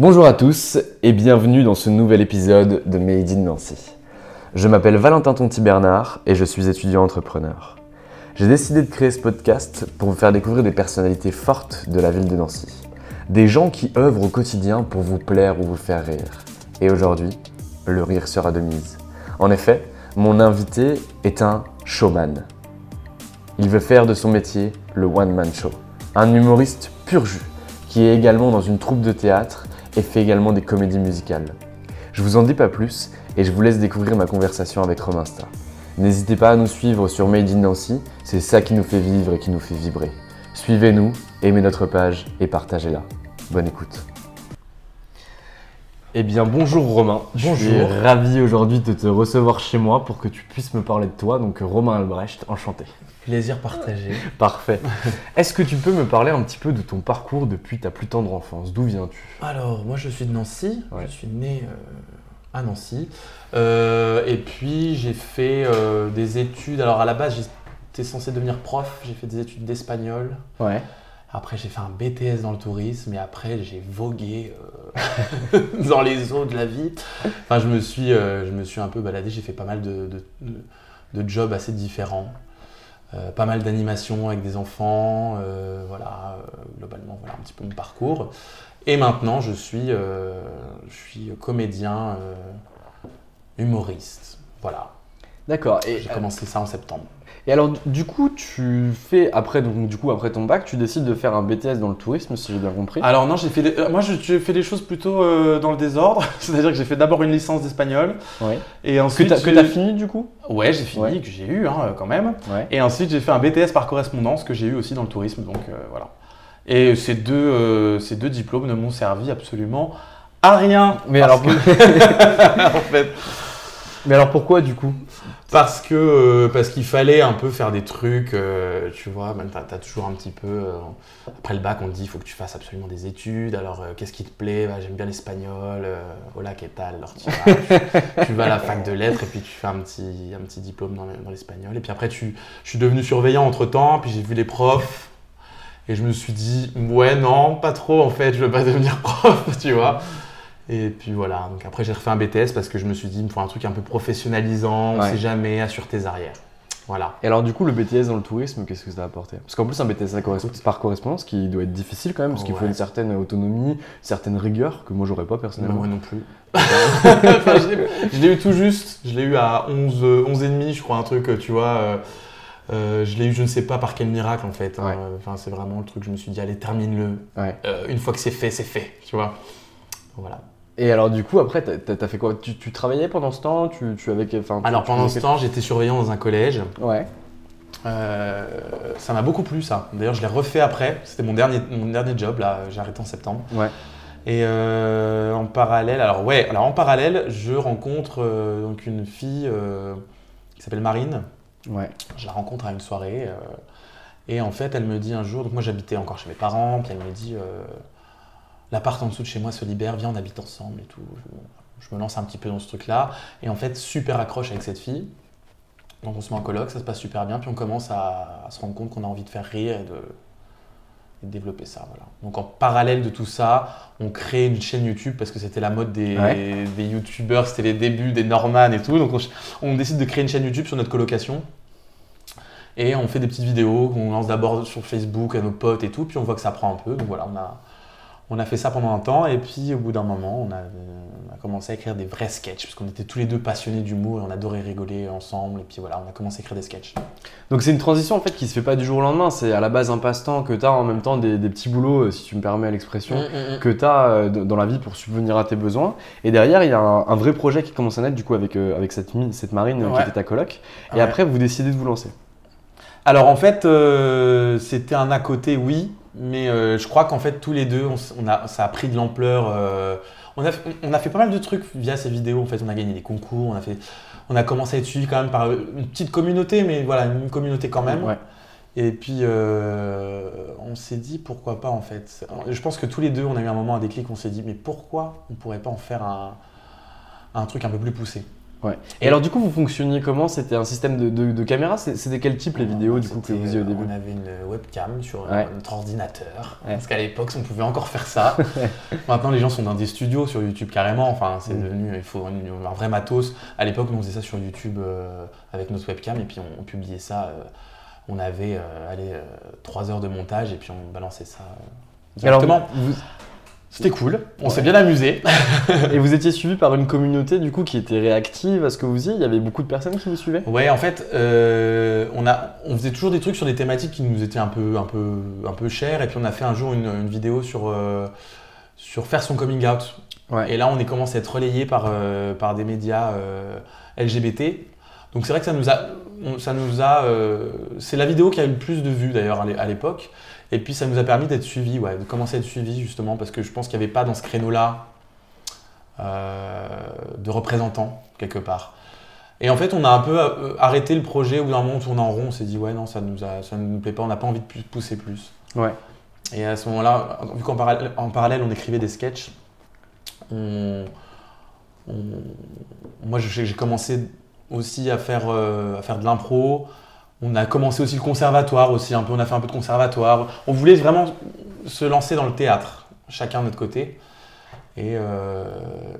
Bonjour à tous et bienvenue dans ce nouvel épisode de Made in Nancy. Je m'appelle Valentin Tonti Bernard et je suis étudiant entrepreneur. J'ai décidé de créer ce podcast pour vous faire découvrir des personnalités fortes de la ville de Nancy. Des gens qui œuvrent au quotidien pour vous plaire ou vous faire rire. Et aujourd'hui, le rire sera de mise. En effet, mon invité est un showman. Il veut faire de son métier le one-man show. Un humoriste pur jus qui est également dans une troupe de théâtre et fait également des comédies musicales. Je vous en dis pas plus et je vous laisse découvrir ma conversation avec Romain Sta. N'hésitez pas à nous suivre sur Made in Nancy, c'est ça qui nous fait vivre et qui nous fait vibrer. Suivez-nous, aimez notre page et partagez-la. Bonne écoute. Eh bien bonjour Romain, je suis Bonjour. ravi aujourd'hui de te recevoir chez moi pour que tu puisses me parler de toi, donc Romain Albrecht, enchanté. Plaisir partagé. Parfait. Est-ce que tu peux me parler un petit peu de ton parcours depuis ta plus tendre enfance? D'où viens-tu? Alors, moi je suis de Nancy, Ouais. je suis né euh, à Nancy. Euh, et puis j'ai fait euh, des études. Alors à la base, j'étais censé devenir prof, j'ai fait des études d'espagnol. Ouais. Après, j'ai fait un BTS dans le tourisme et après, j'ai vogué euh, dans les eaux de la vie. Enfin, je me suis, euh, je me suis un peu baladé. J'ai fait pas mal de, de- jobs assez différents. Euh, pas mal d'animations avec des enfants. euh, voilà, euh, globalement, voilà un petit peu mon parcours. Et maintenant, je suis, euh, je suis comédien, euh, humoriste. Voilà, D'accord. Et, j'ai commencé ça en septembre. Et alors du coup, tu fais après donc du coup après ton bac, tu décides de faire un BTS dans le tourisme, si j'ai bien compris. Alors non, j'ai fait des- euh, moi j'ai fait les choses plutôt euh, dans le désordre, c'est-à-dire que j'ai fait d'abord une licence d'espagnol Ouais. et ensuite que t'as fini du coup? Ouais, j'ai fini, Ouais. que j'ai eu hein, quand même. Ouais. Et ensuite j'ai fait un BTS par correspondance que j'ai eu aussi dans le tourisme, donc euh, voilà. Et ces deux, euh, ces deux diplômes ne m'ont servi absolument à rien. Mais alors, que- en fait, mais alors pourquoi du coup? Parce que euh, parce qu'il fallait un peu faire des trucs, euh, tu vois, ben, t'as, toujours un petit peu euh, après le bac on te dit il faut que tu fasses absolument des études. Alors qu'est-ce qui te plaît? Bah, J'aime bien l'espagnol. Hola, ¿qué tal Alors, tu, vas, tu vas à la fac de lettres et puis tu fais un petit un petit diplôme dans l'espagnol. Et puis après tu, je suis devenu surveillant entre temps. Puis j'ai vu les profs et je me suis dit ouais non pas trop en fait je veux pas devenir prof, tu vois. Et puis voilà, donc après j'ai refait un BTS parce que je me suis dit, il me faut un truc un peu professionnalisant, on Ouais. sait jamais, assure tes arrières. Voilà. Et alors du coup, le BTS dans le tourisme, qu'est-ce que ça a apporté? Parce qu'en plus, un BTS à corres- par correspondance qui doit être difficile quand même, parce qu'il faut une certaine autonomie, une certaine rigueur que moi j'aurais pas Mais personnellement. moi non plus. Enfin, je l'ai- eu tout juste, je l'ai eu à 11, euh, 11 et demi, je crois, un truc, euh, tu vois. euh, euh, je l'ai eu, je ne sais pas par quel miracle en fait. hein. Ouais. Enfin, c'est vraiment le truc, je me suis dit, allez, termine-le. Ouais. Euh, une fois que c'est fait, c'est fait, tu vois. Voilà. Et alors du coup, après, t'as- fait quoi? Tu, tu travaillais pendant ce temps? Tu, tu enfin, tu- Alors pendant ce temps, j'étais surveillant dans un collège. Ouais. Euh, ça m'a beaucoup plu ça. D'ailleurs, je l'ai refait après. C'était mon dernier, mon dernier job là. J'ai arrêté en septembre. Ouais. Et euh, en parallèle, alors ouais, alors en parallèle, je rencontre euh, donc une fille qui s'appelle Marine. Ouais. Je la rencontre à une soirée. et en fait, elle me dit un jour, donc moi j'habitais encore chez mes parents, puis elle me dit l'appart en dessous de chez moi se libère, viens on habite ensemble et tout. Je, je me lance un petit peu dans ce truc-là. Et en fait, super accroche avec cette fille. Donc on se met en coloc, ça se passe super bien, puis on commence à, à se rendre compte qu'on a envie de faire rire et de, et de développer ça. Voilà. Donc en parallèle de tout ça, on crée une chaîne YouTube parce que c'était la mode des, Ouais. des YouTubeurs, c'était les débuts des Norman et tout. Donc on, on décide de créer une chaîne YouTube sur notre colocation. Et on fait des petites vidéos qu'on lance d'abord sur Facebook à nos potes et tout, puis on voit que ça prend un peu. Donc voilà, on a, on a fait ça pendant un temps, et puis au bout d'un moment, on a, on a commencé à écrire des vrais sketchs, parce qu'on était tous les deux passionnés d'humour et on adorait rigoler ensemble. Et puis voilà, on a commencé à écrire des sketchs. Donc c'est une transition en fait qui se fait pas du jour au lendemain. C'est à la base un passe-temps que t'as en même temps des, des petits boulots, euh, si tu me permets l'expression. que tu as dans la vie pour subvenir à tes besoins. Et derrière, il y a un, un vrai projet qui commence à naître du coup avec, euh, avec cette, marine euh, qui était ta coloc. Et Ouais. après, vous décidez de vous lancer. Alors en fait, euh, c'était un à côté, oui, mais euh, je crois qu'en fait tous les deux, on, a, ça a pris de l'ampleur. euh, on, a, on a fait pas mal de trucs via ces vidéos. En fait, on a gagné des concours, on a fait, on a commencé à être suivi quand même par une petite communauté, mais voilà, une communauté quand même. Ouais. Et puis euh, on s'est dit pourquoi pas en fait. Je pense que tous les deux, on a eu un moment un déclic, on s'est dit mais pourquoi on pourrait pas en faire un, un truc un peu plus poussé? Ouais. Et, alors du coup, vous fonctionniez comment? C'était un système de, de, de caméra? C'était quel type les vidéos du coup que vous faisiez au euh, début? On avait une webcam sur euh, Ouais. notre ordinateur. Ouais. Parce qu'à l'époque, on pouvait encore faire ça. Maintenant, les gens sont dans des studios sur YouTube carrément. Enfin, c'est Mm. devenu, il faut une- un vrai matos. À l'époque, on faisait ça sur YouTube euh, avec notre webcam et puis on, on publiait ça. euh, on avait euh, allez, 3 heures de montage et puis on balançait ça euh, Et alors, directement. vous- C'était cool. On Ouais. s'est bien amusé. et vous étiez suivi par une communauté du coup qui était réactive à ce que vous faisiez Il y avait beaucoup de personnes qui vous suivaient Ouais, en fait, euh, on, a, on faisait toujours des trucs sur des thématiques qui nous étaient un peu, un peu, un peu chères. Et puis on a fait un jour une, une vidéo sur, euh, sur faire son coming out. Ouais. Et là, on est commencé à être relayé par, euh, par des médias LGBT. Donc c'est vrai que ça nous a, on- ça nous a, c'est la vidéo qui a eu le plus de vues d'ailleurs à l'époque. Et puis ça nous a permis d'être suivis, ouais, de commencer à être suivis justement parce que je pense qu'il n'y avait pas dans ce créneau-là euh, de représentants quelque part. Et en fait, on a un peu euh, arrêté le projet au bout d'un moment, on tournait en rond, on s'est dit ouais non, ça nous a, ça ne nous plaît pas, on n'a pas envie de pousser plus. Ouais. Et à ce moment-là, vu qu'en parallèle, en parallèle, on écrivait des sketchs, on- on- moi j'ai commencé aussi à faire, euh, à faire de l'impro. On a commencé aussi le conservatoire aussi, un peu, on a fait un peu de conservatoire. On voulait vraiment se lancer dans le théâtre, chacun de notre côté. Et euh,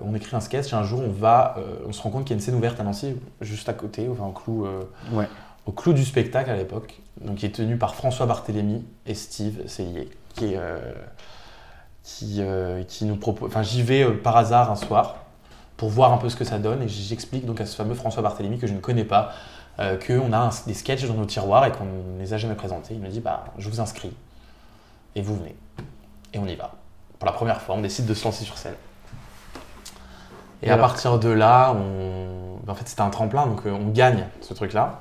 on écrit un sketch et un jour on va, euh, on se rend compte qu'il y a une scène ouverte à Nancy, juste à côté, enfin, au clou, euh, Ouais. au clou du spectacle à l'époque, donc qui est tenu par François Barthélémy et Steve Sellier, qui est, qui, qui nous propose. Enfin, j'y vais par hasard un soir pour voir un peu ce que ça donne et j'explique donc à ce fameux François Barthélémy que je ne connais pas euh, qu'on a un- des sketchs dans nos tiroirs et qu'on ne les a jamais présentés. Il me dit bah je vous inscris et vous venez et on y va. Pour la première fois, on décide de se lancer sur scène. Et, Et à partir de là, on... en fait c'était un tremplin donc euh, on gagne ce truc là.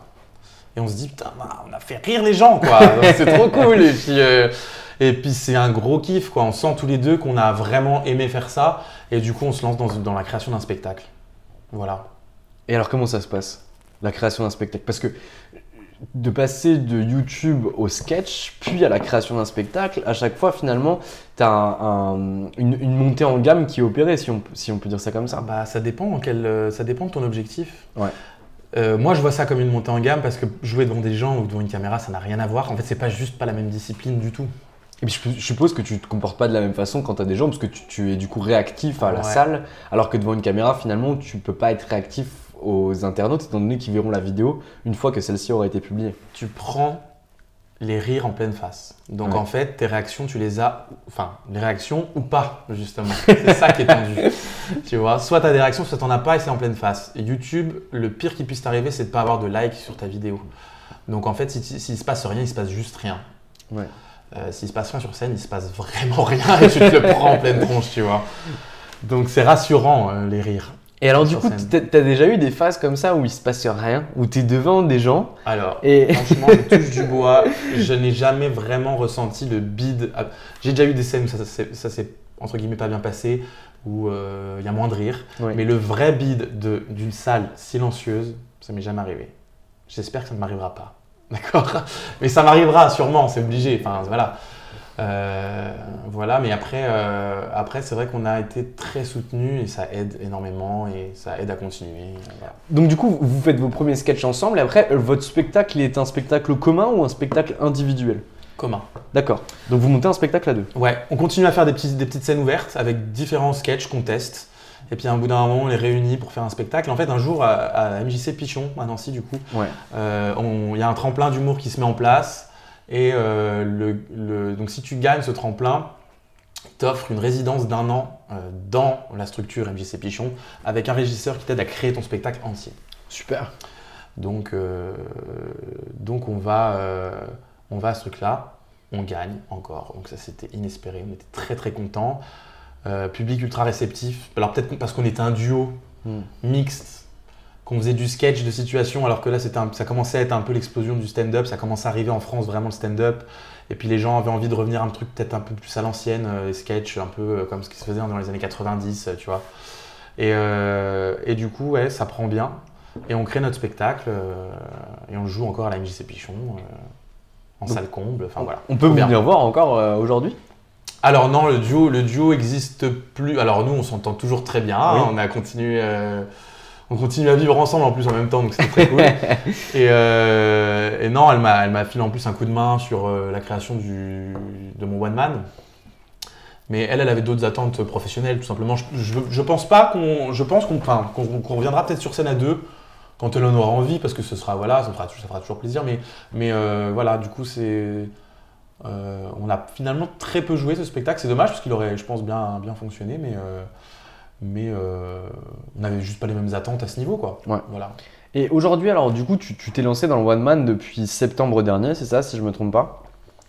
Et on se dit, putain, bah, on a fait rire les gens, quoi. c'est trop cool. Et puis, euh, et puis c'est un gros kiff, quoi. On sent tous les deux qu'on a vraiment aimé faire ça. Et du coup, on se lance dans, dans la création d'un spectacle. Voilà. Et alors comment ça se passe? La création d'un spectacle Parce que de passer de YouTube au sketch, puis à la création d'un spectacle, à chaque fois finalement, tu as une, une montée en gamme qui est opérée, si on, peut- si on peut dire ça comme ça. Bah, ça dépend, en quel, euh, ça dépend de ton objectif. Ouais. Euh, moi, je vois ça comme une montée en gamme parce que jouer devant des gens ou devant une caméra, ça n'a rien à voir. En fait, c'est pas juste pas la même discipline du tout. Et puis je, je suppose que tu te comportes pas de la même façon quand tu as des gens, parce que tu, tu es du coup réactif à la Ouais. salle, alors que devant une caméra, finalement, tu peux pas être réactif aux internautes, étant donné qu'ils verront la vidéo une fois que celle-ci aura été publiée. tu prends les rires en pleine face. Donc Ouais. en fait, tes réactions, tu les as, enfin, les réactions ou pas, justement. C'est ça qui est tendu. tu vois, soit tu as des réactions, soit tu n'en as pas et c'est en pleine face. Et YouTube, le pire qui puisse t'arriver, c'est de pas avoir de like sur ta vidéo. Donc en fait, si tu- s'il se passe rien, il se passe juste rien. Ouais. Euh, S'il se passe rien sur scène, il se passe vraiment rien et tu te le prends en pleine tronche, tu vois. Donc c'est rassurant, euh, les rires. Et alors du coup, t'as déjà eu des phases comme ça où il se passe rien, où tu es devant des gens Alors, et... Franchement, je touche du bois. Je n'ai jamais vraiment ressenti le bide. J'ai déjà eu des scènes où ça, ça s'est- ça s'est entre guillemets pas bien passé, où euh, il y a moins de rire. Mais le vrai bide de- d'une salle silencieuse, ça m'est jamais arrivé. J'espère que ça ne m'arrivera pas. D'accord? Mais ça m'arrivera sûrement, c'est obligé. Enfin, voilà. Euh, voilà, mais après, euh, après c'est vrai qu'on a été très soutenus et ça aide énormément et ça aide à continuer. Voilà. Donc du coup, vous faites vos premiers sketchs ensemble et après, euh, votre spectacle, il est un spectacle commun ou un spectacle individuel? Commun. D'accord. Donc vous montez un spectacle à deux? Ouais, on continue à faire des, petits- des petites scènes ouvertes avec différents sketchs qu'on teste. Et puis à un bout d'un moment, on les réunit pour faire un spectacle. En fait, un jour, à, à MJC Pichon, à Nancy, du coup, Ouais. euh, il y a un tremplin d'humour qui se met en place. Et euh, le, le- donc, si tu gagnes ce tremplin, t'offre une résidence d'un an euh, dans la structure MJC Pichon avec un régisseur qui t'aide à créer ton spectacle entier. Super. Donc, euh, donc on, va, on va à ce truc-là, on gagne encore. Donc ça c'était inespéré, on était très très contents. Public ultra réceptif. Alors peut-être parce qu'on était un duo Hmm. mixte, qu'on faisait du sketch de situation, alors que là un- ça commençait à être un peu l'explosion du stand-up, ça commençait à arriver en France vraiment le stand-up. Et puis les gens avaient envie de revenir à un truc peut-être un peu plus à l'ancienne, euh, les sketchs un peu euh, comme ce qui se faisait dans les années 90, euh, tu vois. Et, euh, et du coup, ouais, ça prend bien. Et on crée notre spectacle euh, et on le joue encore à la MJC Pichon, en Donc, salle comble. Enfin voilà. On peut bien. venir voir encore aujourd'hui? Alors non, le duo, le duo existe plus. Alors nous, on s'entend toujours très bien. Oui. On a continué, on continue à vivre ensemble en plus en même temps, donc c'était très cool. et, euh, et, non, elle m'a, elle m'a filé en plus un coup de main sur euh, la création du, de mon one man. Mais elle, elle avait d'autres attentes professionnelles, tout simplement. Je, je, pense pas qu'on, je pense qu'on, enfin, qu'on, reviendra peut-être sur scène à deux quand elle en aura envie, parce que ce sera, voilà, ça fera, ça fera toujours plaisir. Mais, mais euh, voilà, du coup, c'est, on a finalement très peu joué ce spectacle. C'est dommage parce qu'il aurait, je pense, bien, bien fonctionné, mais mais euh, on n'avait juste pas les mêmes attentes à ce niveau, quoi. Ouais. Voilà. Et aujourd'hui, alors du coup, tu t'es lancé dans le One Man depuis septembre dernier, c'est ça, si je me trompe pas?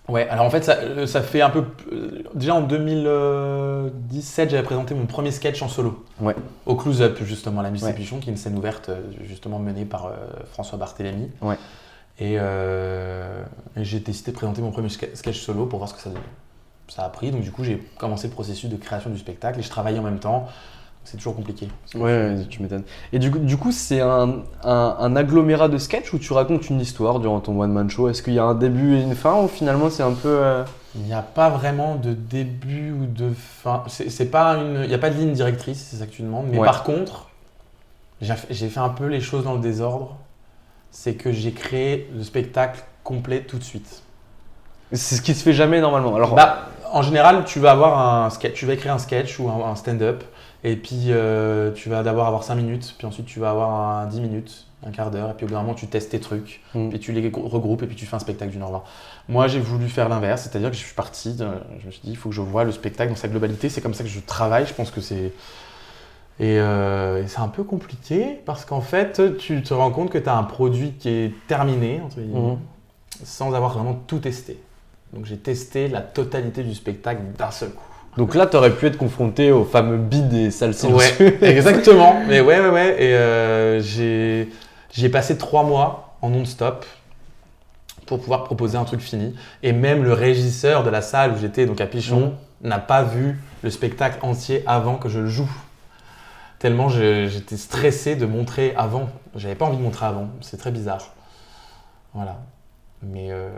Ouais, alors en fait, ça, euh, ça fait un peu. Euh, déjà en 2017, j'avais présenté mon premier sketch en solo. Ouais. Au Close-Up, justement, la musique Pichon, qui est une scène ouverte, justement menée par François Barthélémy. Ouais. Et, j'ai décidé de présenter mon premier sketch solo pour voir ce que ça donnait. Ça a pris, donc du coup, j'ai commencé le processus de création du spectacle et je travaillais en même temps c'est toujours compliqué. Ouais, tu m'étonnes. Et du coup, du coup c'est un, un, agglomérat de sketch où tu racontes une histoire durant ton one-man show? Est-ce qu'il y a un début et une fin ou finalement c'est un peu. Euh, il n'y a pas vraiment de début ou de fin. C'est pas une... Il n'y a pas de ligne directrice, c'est ça que tu demandes. Mais par contre, j'ai fait un peu les choses dans le désordre. C'est que j'ai créé le spectacle complet tout de suite. C'est ce qui se fait jamais normalement. Alors, bah, en général, tu vas avoir un sketch, tu vas écrire un sketch ou un stand-up et puis, euh, tu vas d'abord avoir 5 minutes, puis ensuite, tu vas avoir un 10 minutes, un quart d'heure, et puis au bout d'un moment, tu testes tes trucs, mm. puis tu les regroupes, et puis tu fais un spectacle d'une heure 20. Moi, j'ai voulu faire l'inverse, c'est-à-dire que je suis parti, je me suis dit, il faut que je vois le spectacle dans sa globalité, c'est comme ça que je travaille, je pense que c'est. Et, euh, c'est un peu compliqué, parce qu'en fait, tu te rends compte que tu as un produit qui est terminé, entre mm. sans avoir vraiment tout testé. Donc, j'ai testé la totalité du spectacle d'un seul coup. Donc là, tu aurais pu être confronté au fameux bid des salles Ouais, exactement. Mais ouais, ouais, ouais. Et euh, j'ai passé trois mois en non-stop pour pouvoir proposer un truc fini. Et même le régisseur de la salle où j'étais, donc à Pichon, mmh. n'a pas vu le spectacle entier avant que je le joue. Tellement j'étais stressé de montrer avant. J'avais pas envie de montrer avant. C'est très bizarre. Voilà. Mais euh,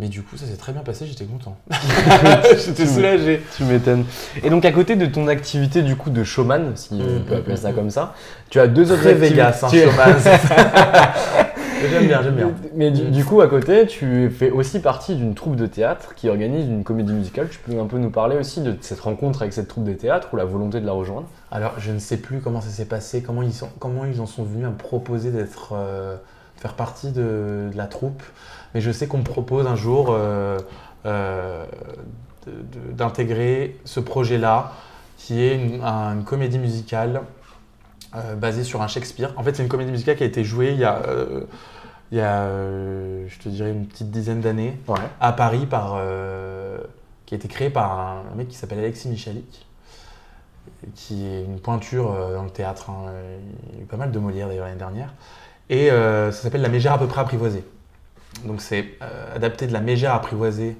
mais du coup, ça s'est très bien passé, j'étais content. j'étais soulagé. Tu m'étonnes. Et donc, à côté de ton activité du coup de showman, si on peut appeler ça comme ça, tu as deux autres très Vegas, hein, showman. j'aime bien, j'aime bien. Mais du, coup, à côté, tu fais aussi partie d'une troupe de théâtre qui organise une comédie musicale. Tu peux un peu nous parler aussi de cette rencontre avec cette troupe de théâtre ou la volonté de la rejoindre? Alors, je ne sais plus comment ça s'est passé, comment ils, sont, comment ils en sont venus à me proposer d'être, euh, faire partie de, de la troupe mais je sais qu'on me propose un jour euh, euh, d'intégrer ce projet-là, qui est une, comédie musicale euh, basée sur un Shakespeare. En fait, c'est une comédie musicale qui a été jouée il y a, il y a je te dirais, une petite dizaine d'années à Paris, par, qui a été créée par un, mec qui s'appelle Alexis Michalik qui est une pointure dans le théâtre. Hein. Il y a eu pas mal de Molière d'ailleurs l'année dernière. Et ça s'appelle La Mégère à peu près apprivoisée. Donc c'est euh, adapté de la mégère apprivoisée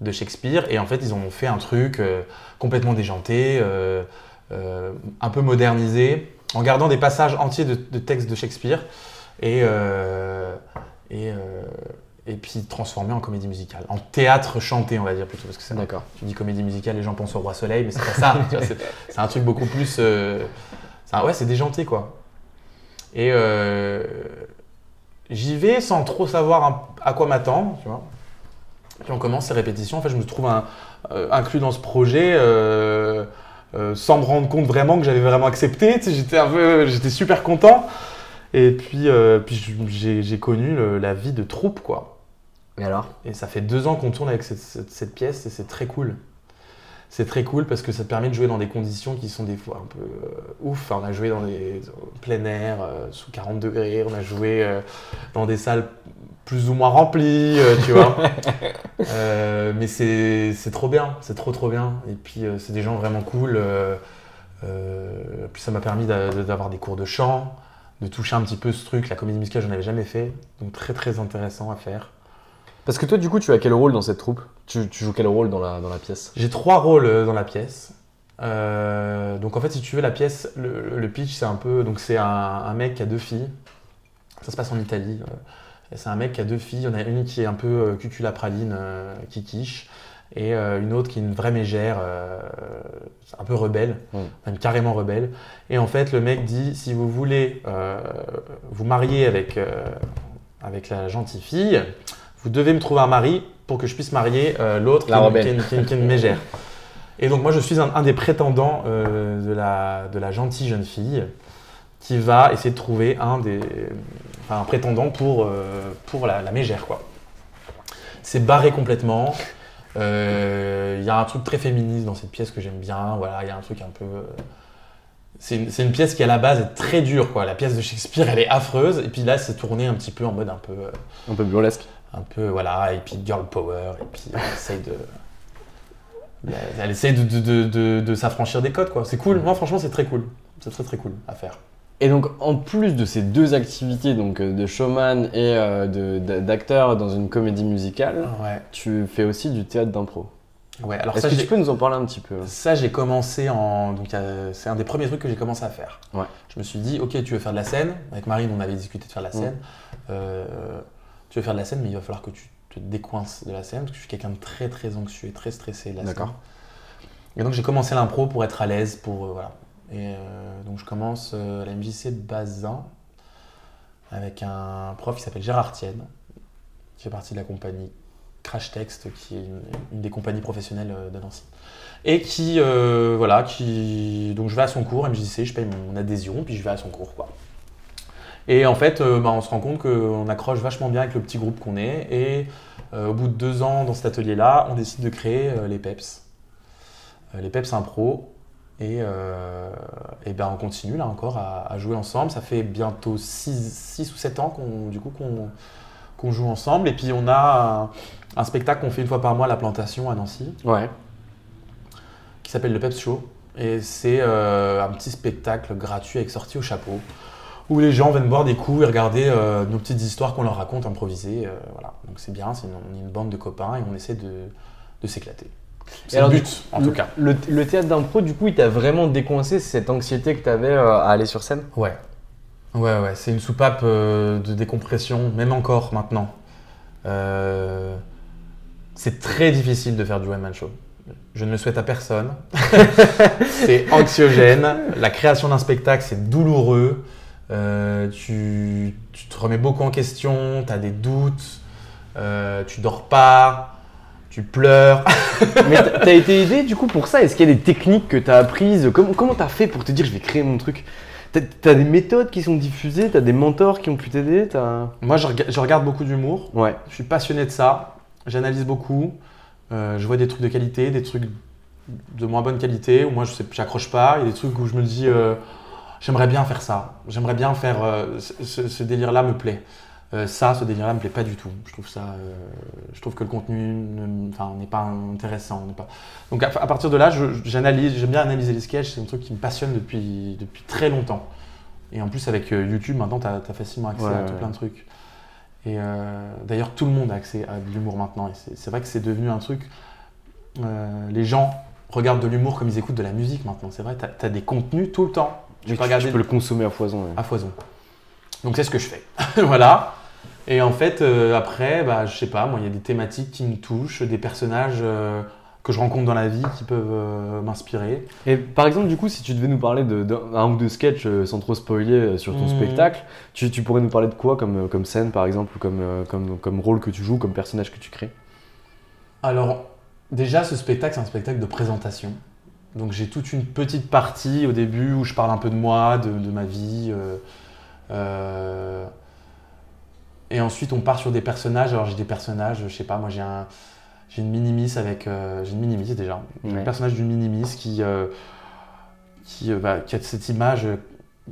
de Shakespeare. Et en fait, ils ont fait un truc euh, complètement déjanté, euh, un peu modernisé, en gardant des passages entiers de, textes de Shakespeare. Et, et, et puis transformé en comédie musicale, en théâtre chanté, on va dire plutôt, parce que c'est d'accord. Tu dis comédie musicale, les gens pensent au Roi Soleil, mais c'est pas ça. c'est un truc beaucoup plus, ouais, c'est déjanté quoi. Et j'y vais sans trop savoir à quoi m'attendre, tu vois. Puis on commence ces répétitions. En fait, je me trouve euh, inclus dans ce projet euh, euh, sans me rendre compte vraiment que j'avais vraiment accepté. j'étais un peu, j'étais super content. Et puis, puis j'ai, connu la vie de troupe, quoi. Et alors? Et ça fait deux ans qu'on tourne avec cette pièce et c'est très cool c'est très cool parce que ça te permet de jouer dans des conditions qui sont des fois un peu euh, ouf. on a joué dans des plein air, euh, sous 40 degrés, on a joué euh, dans des salles plus ou moins remplies, tu vois. mais c'est trop bien, c'est trop trop bien. Et puis c'est des gens vraiment cool. puis ça m'a permis d'avoir des cours de chant, de toucher un petit peu ce truc. La comédie musicale, j'en avais jamais fait, donc très très intéressant à faire. Parce que toi, du coup, tu as quel rôle dans cette troupe? Tu, joues quel rôle dans la, dans la pièce? J'ai trois rôles euh, dans la pièce. Euh, donc en fait, si tu veux, la pièce, le, pitch, c'est un peu. Donc c'est un, mec qui a deux filles. Ça se passe en Italie. Euh, c'est un mec qui a deux filles. Il y en a une qui est un peu cuculapraline, qui quiche. et euh, une autre qui est une vraie mégère, euh, un peu rebelle, Mm. même carrément rebelle. Et en fait, le mec dit si vous voulez euh, vous marier avec, avec la gentille fille, vous devez me trouver un mari pour que je puisse marier euh, l'autre qui, La est une- mégère. Et donc moi, je suis un, un des prétendants euh, de, la, de la gentille jeune fille qui va essayer de trouver un des, enfin, un prétendant pour, euh, pour la, la mégère, quoi. C'est barré complètement. Euh, Il y a un truc très féministe dans cette pièce que j'aime bien. Voilà, il y a un truc un peu. C'est une, c'est une pièce qui à la base est très dure, quoi. La pièce de Shakespeare, elle est affreuse. Et puis là, c'est tourné un petit peu en mode un peu, euh, Un peu burlesque. Un peu voilà. Et puis girl power. Et puis elle essaye de. Elle essaye de, de, de, de- s'affranchir des codes, quoi. C'est cool. Moi, franchement, c'est très cool. C'est très très cool à faire. Et donc, en plus de ces deux activités, donc euh, de showman et euh, d'acteur dans une comédie musicale, Ouais. tu fais aussi du théâtre d'impro. Ouais. Alors Est-ce ça, que tu peux nous en parler un petit peu? Ça, j'ai commencé en. Donc, euh, c'est un des premiers trucs que j'ai commencé à faire. Ouais. Je me suis dit, ok, tu veux faire de la scène? Avec Marine, on avait discuté de faire de la Mm. scène. Euh, tu veux faire de la scène, mais il va falloir que tu te décoinces de la scène, parce que je suis quelqu'un de très, très anxieux et très stressé. D'accord. Et donc, j'ai commencé l'impro pour être à l'aise, pour. euh, voilà. Et euh, donc, je commence euh, à la MJC de Bazin avec un prof qui s'appelle Gérard Tienne, qui fait partie de la compagnie Crash Text, qui est une, une des compagnies professionnelles de Nancy. Et qui, euh, voilà, qui. Donc je vais à son cours, MJC, je paye mon adhésion, puis je vais à son cours, quoi. Et en fait, euh, bah, on se rend compte qu'on accroche vachement bien avec le petit groupe qu'on est. Et euh, au bout de deux ans dans cet atelier-là, on décide de créer euh, les PEPS. Les PEPS Impro. Et, et ben on continue là encore à, à jouer ensemble. Ça fait bientôt 6 ou 7 ans qu'on du coup qu'on qu'on joue ensemble. Et puis on a un, un spectacle qu'on fait une fois par mois à la plantation à Nancy Ouais. qui s'appelle le Peps Show. Et c'est euh, un petit spectacle gratuit avec sortie au chapeau où les gens viennent boire des coups et regarder euh, nos petites histoires qu'on leur raconte improvisées. euh, voilà. Donc c'est bien, c'est une, on est une bande de copains et on essaie de, de s'éclater. C'est le but, en tout cas. Le, le théâtre d'impro, du coup, il t'a vraiment décoincé cette anxiété que tu avais à aller sur scène? Ouais. Ouais, ouais, c'est une soupape euh, de décompression, même encore maintenant. Euh, c'est très difficile de faire du one-man show. Je ne le souhaite à personne. c'est anxiogène. La création d'un spectacle, c'est douloureux. Euh, tu, tu te remets beaucoup en question, tu as des doutes, euh, tu dors pas, tu pleures. Mais t'as t'as été aidé du coup pour ça? Est-ce qu'il y a des techniques que t'as apprises? Comment comment t'as fait pour te dire je vais créer mon truc? T'as t'as des méthodes qui sont diffusées? T'as des mentors qui ont pu t'aider? Moi, je, rega- je regarde beaucoup d'humour. Ouais. Je suis passionné de ça. J'analyse beaucoup. Euh, je vois des trucs de qualité, des trucs de moins bonne qualité où moi je sais, j'accroche pas. Il y a des trucs où je me dis euh, j'aimerais bien faire ça. J'aimerais bien faire euh, ce, délire-là me plaît. Euh, ça, ce délire-là me plaît pas du tout. Je trouve ça, euh, je trouve que le contenu n'est pas intéressant. pas... Donc à, à partir de là, j'analyse. J'aime bien analyser les sketchs. C'est un truc qui me passionne depuis depuis très longtemps. Et en plus avec YouTube, maintenant, tu as, facilement accès Ouais, à tout ouais. plein de trucs. Et d'ailleurs, tout le monde a accès à de l'humour maintenant. C'est- vrai que c'est devenu un truc. les gens regardent de l'humour comme ils écoutent de la musique maintenant. C'est vrai, tu as, des contenus tout le temps. Tu Mais peux regarder peux le consommer à foison. ouais. à foison. Donc c'est ce que je fais. voilà. Et en fait, euh, après, bah, je sais pas, moi, il y a des thématiques qui me touchent, des personnages euh, que je rencontre dans la vie qui peuvent euh, m'inspirer. Et par exemple, du coup, si tu devais nous parler de- d'un ou deux sketchs sans trop spoiler sur ton Mhm. spectacle, tu, tu pourrais nous parler de quoi comme, comme scène par exemple, ou comme, comme, comme rôle que tu joues, comme personnage que tu crées? Alors, déjà, ce spectacle, c'est un spectacle de présentation. Donc, j'ai toute une petite partie au début où je parle un peu de moi, de, de ma vie. euh, euh, et ensuite, on part sur des personnages. Alors, j'ai des personnages, je sais pas, moi, j'ai un. J'ai une minimis avec. euh, j'ai une minimis déjà. J'ai Ouais. Un personnage d'une minimis qui. euh, qui, euh, bah, qui a cette image euh,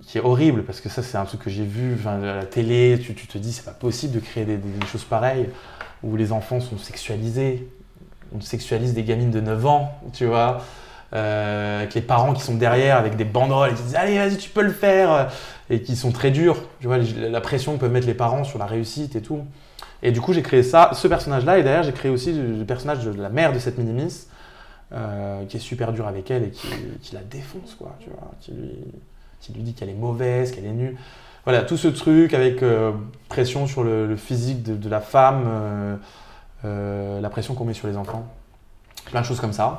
qui est horrible parce que ça, c'est un truc que j'ai vu à la télé. Tu, tu te dis, c'est pas possible de créer des, des- choses pareilles où les enfants sont sexualisés on sexualise des gamines de 9 ans, tu vois, euh, avec les parents qui sont derrière avec des banderoles et qui disent allez vas-y tu peux le faire et qui sont très durs, tu vois, la pression que peuvent mettre les parents sur la réussite et tout. Et du coup j'ai créé ça, ce personnage-là et derrière j'ai créé aussi le, personnage de la mère de cette minimis euh, qui est super dur avec elle et qui, la défonce quoi, tu vois, qui lui, dit qu'elle est mauvaise, qu'elle est nulle. Voilà, tout ce truc avec euh, pression sur le, physique de, la femme, euh, euh, la pression qu'on met sur les enfants. plein de choses comme ça.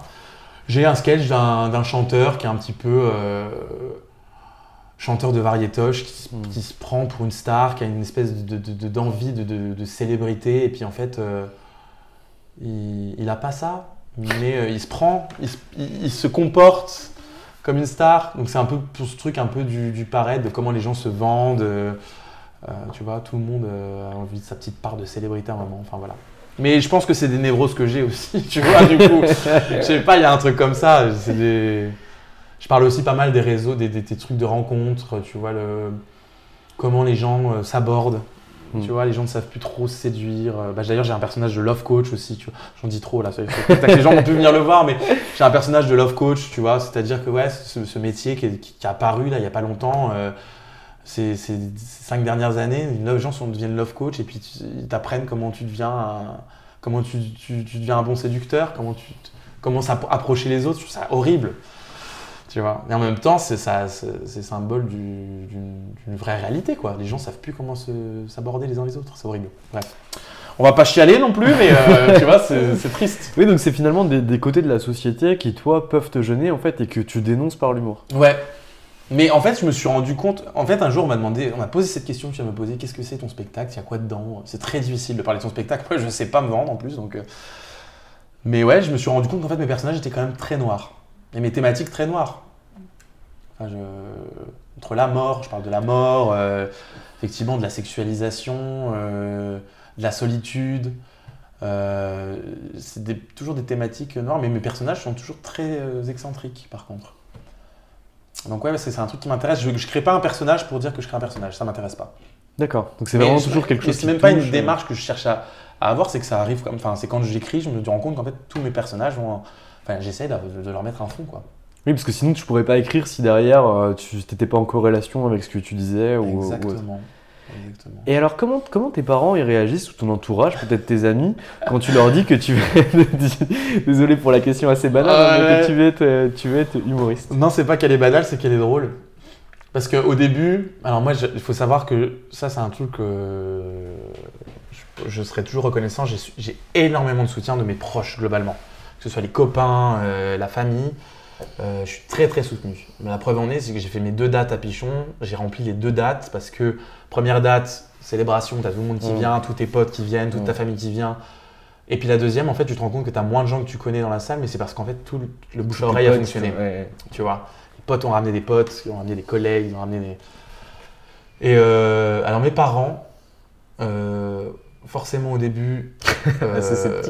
J'ai un sketch d'un chanteur qui est un petit peu euh, chanteur de variétoche, qui, se- Mm. qui se prend pour une star, qui a une espèce de- de- de- d'envie de, célébrité, et puis en fait, euh, il, il a pas ça, mais euh, il se prend, il, se- il- il se comporte comme une star. Donc c'est un peu pour ce truc un peu du, du paraître, de comment les gens se vendent. tu vois, tout le monde a envie de sa petite part de célébrité à un moment. Enfin voilà. Mais je pense que c'est des névroses que j'ai aussi, tu vois, du coup. Je sais pas, il y a un truc comme ça. C'est des... Je parle aussi pas mal des réseaux, des, des- des trucs de rencontres, tu vois, le... comment les gens euh, s'abordent. Mm. Tu vois, les gens ne savent plus trop se séduire. Euh, Bah, D'ailleurs, j'ai un personnage de love coach aussi. tu vois. J'en dis trop là. Les gens ont pu venir le voir, mais j'ai un personnage de love coach, tu vois. C'est-à-dire que ouais, ce, ce métier qui est, qui- qui est apparu là il y a pas longtemps, euh, ces, ces cinq dernières années, les gens sont, deviennent love coach et puis ils t'apprennent comment tu deviens, un, comment tu, tu- tu deviens un bon séducteur, comment tu commences à appro- approcher les autres. Je trouve ça horrible. Tu vois? Et en même temps, c'est ça, c'est c'est symbole du- d'une vraie réalité, quoi. Les gens savent plus comment se- s'aborder les uns les autres. C'est horrible. Bref. On va pas chialer non plus, mais euh, tu vois, c'est c'est triste. Oui, donc c'est finalement des, des côtés de la société qui, toi, peuvent te gêner en fait et que tu dénonces par l'humour. Ouais. Mais en fait, je me suis rendu compte. En fait, un jour, on m'a demandé, on m'a posé cette question. Tu qu'est-ce que c'est ton spectacle? Il y a quoi dedans? C'est très difficile de parler de ton spectacle. Moi, je sais pas me vendre en plus, donc. euh. Mais ouais, je me suis rendu compte qu'en fait, mes personnages étaient quand même très noirs et mes thématiques très noires. Enfin, Entre la mort, je parle de la mort, euh, effectivement, de la sexualisation, euh, de la solitude. C'est toujours des thématiques noires, mais mes personnages sont toujours très excentriques, par contre. Donc ouais, c'est un truc qui m'intéresse. Je, je crée pas un personnage pour dire que je crée un personnage, ça m'intéresse pas. D'accord. Donc c'est vraiment je- toujours quelque chose. C'est même pas touche, une euh, démarche que je cherche à, à avoir, c'est que ça arrive comme. Enfin, c'est quand j'écris, je me rends compte qu'en fait tous mes personnages vont. Enfin, j'essaie de, de leur mettre un fond, quoi. Oui, parce que sinon tu pourrais pas écrire si derrière euh, tu n'étais pas en corrélation avec ce que tu disais. Ou, ou autre. Exactement. Et alors, comment, comment tes parents ils réagissent ou ton entourage, peut-être tes amis, quand tu leur dis que tu veux. Désolé pour la question assez banale, Ah mais ouais. que tu veux être, tu veux être humoriste? Non, c'est pas qu'elle est banale, c'est qu'elle est drôle. Parce qu'au début, alors moi, je- il faut savoir que ça, c'est un truc que je, je serai toujours reconnaissant. J'ai énormément de soutien de mes proches, globalement. Que ce soit les copains, euh, la famille. Euh, je suis très très soutenu. Mais la preuve en est, c'est que j'ai fait mes deux dates à Pichon. J'ai rempli les deux dates parce que première date, célébration, t'as tout le monde qui Mm. vient, tous tes potes qui viennent, toute Mm. ta famille qui vient. Et puis la deuxième, en fait, tu te rends compte que tu as moins de gens que tu connais dans la salle, mais c'est parce qu'en fait, tout le, le bouche à oreille a fonctionné ouais. tu vois. Les potes ont ramené des potes, ils ont ramené des collègues, ils ont ramené des... Et euh, alors mes parents, euh, forcément au début, euh,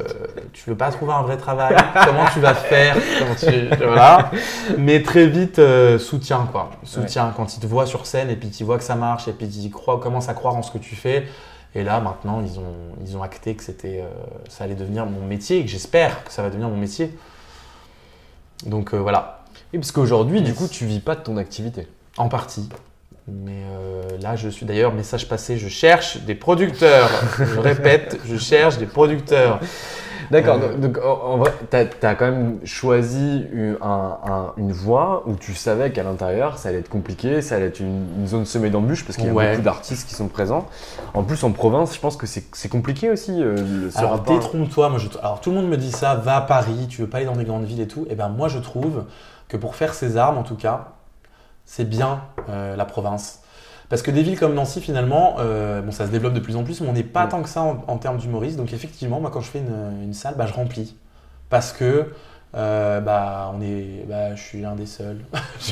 tu veux pas trouver un vrai travail, comment tu vas faire, comment tu... Voilà. Mais très vite, euh, soutien quoi. Soutien quand ils te voient sur scène et puis ils voient que ça marche et puis ils croient, commencent à croire en ce que tu fais. Et là maintenant, ils ont, ils ont acté que c'était, euh, ça allait devenir mon métier et que j'espère que ça va devenir mon métier. Donc voilà, Oui, parce qu'aujourd'hui, du coup, tu vis pas de ton activité. en partie. Mais euh, là, je suis d'ailleurs, message passé, je cherche des producteurs. je répète, je cherche des producteurs. D'accord, Euh, donc, donc, en, vrai, tu as, quand même choisi une, un- un- une voie où tu savais qu'à l'intérieur, ça allait être compliqué, ça allait être une, une zone semée d'embûches parce qu'il y a Ouais. beaucoup d'artistes qui sont présents. En plus, en province, je pense que c'est compliqué aussi. euh, ce Alors détrompe-toi, alors tout le monde me dit ça, va à Paris, tu veux pas aller dans des grandes villes et tout. Et ben moi je trouve que pour faire ses armes en tout cas, c'est bien euh, la province. Parce que des villes comme Nancy finalement, euh, bon ça se développe de plus en plus, mais on n'est pas Mm. tant que ça en, en termes d'humoriste. Donc effectivement, moi quand je fais une, une salle, bah, je remplis. Parce que euh, bah on est, bah, je suis un des seuls.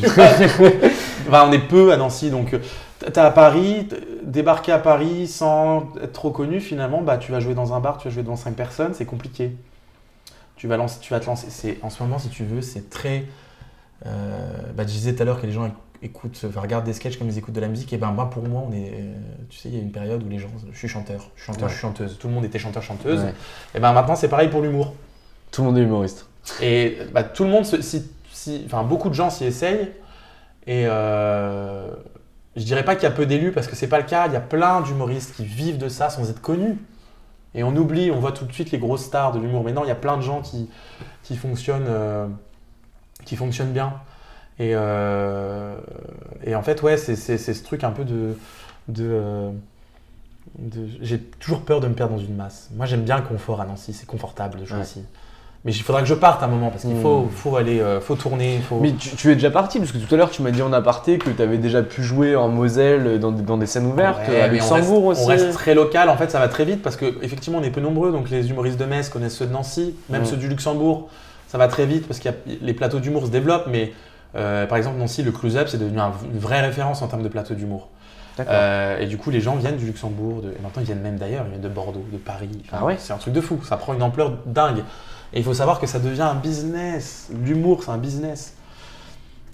Pas, on est peu à Nancy, donc t'es à Paris, débarquer à Paris sans être trop connu, finalement, bah, tu vas jouer dans un bar, tu vas jouer devant 5 personnes, c'est compliqué. Tu vas, lancer, tu vas te lancer. En ce moment, si tu veux, c'est très. Euh, bah, je disais tout à l'heure que les gens éc- écoutent, enfin, regardent des sketchs comme ils écoutent de la musique. Et ben moi, pour moi, on est. euh, tu sais, il y a une période où les gens. Je suis chanteur, je suis chanteur, Ouais. je suis chanteuse. Tout le monde était chanteur-chanteuse. Ouais. Et ben maintenant, c'est pareil pour l'humour. Tout le monde est humoriste. Et bah, tout le monde, se- si, si- enfin beaucoup de gens s'y essayent. Et euh, je dirais pas qu'il y a peu d'élus parce que c'est pas le cas. Il y a plein d'humoristes qui vivent de ça sans être connus. Et on oublie, on voit tout de suite les grosses stars de l'humour. Mais non, il y a plein de gens qui, qui fonctionnent, euh, qui fonctionnent bien. Et, euh, et en fait, ouais, c'est ce truc un peu de. de, euh, de- J'ai toujours peur de me perdre dans une masse. Moi, j'aime bien le confort à Nancy, c'est confortable de jouer Ouais. ici. Mais il faudra que je parte un moment parce qu'il Hmm. faut, faut aller, euh, faut tourner. Faut... Mais tu, tu es déjà parti, parce que tout à l'heure tu m'as dit en aparté que tu avais déjà pu jouer en Moselle dans, des- dans des scènes ouvertes, Ouais, à on Luxembourg reste, aussi. On reste très local, en fait ça va très vite parce que effectivement on est peu nombreux, donc les humoristes de Metz connaissent ceux de Nancy, même Mm. ceux du Luxembourg, ça va très vite parce que les plateaux d'humour se développent, mais euh, par exemple Nancy, le close-up c'est devenu un- une vraie référence en termes de plateaux d'humour. Euh, et du coup les gens viennent du Luxembourg, de- et maintenant ils viennent même d'ailleurs, ils viennent de Bordeaux, de Paris, Enfin, Ah ouais c'est un truc de fou, ça prend une ampleur dingue. Et il faut savoir que ça devient un business, l'humour c'est un business.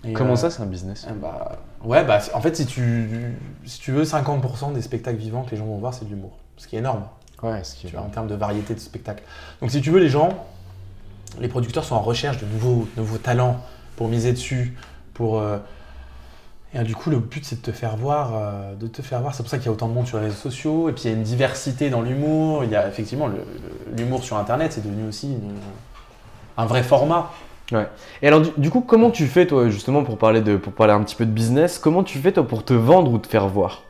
Et, Comment euh, ça, c'est un business? eh bah, ouais, bah, en fait, si tu, si tu veux, 50% des spectacles vivants que les gens vont voir, c'est de l'humour. Ce qui est énorme, Ouais, ce qui est tu vois, en termes de variété de spectacles. Donc, si tu veux, les gens, les producteurs sont en recherche de nouveaux, nouveaux talents pour miser dessus, pour. euh, Et euh, du coup, le but, c'est de te faire voir, euh, de te faire voir. C'est pour ça qu'il y a autant de monde sur les réseaux sociaux. Et puis, il y a une diversité dans l'humour. Il y a effectivement l'humour sur Internet, c'est devenu aussi un vrai format. Et alors, du, du coup, comment tu fais, toi, justement, pour parler, de, pour parler un petit peu de business, comment tu fais, toi, pour te vendre ou te faire voir?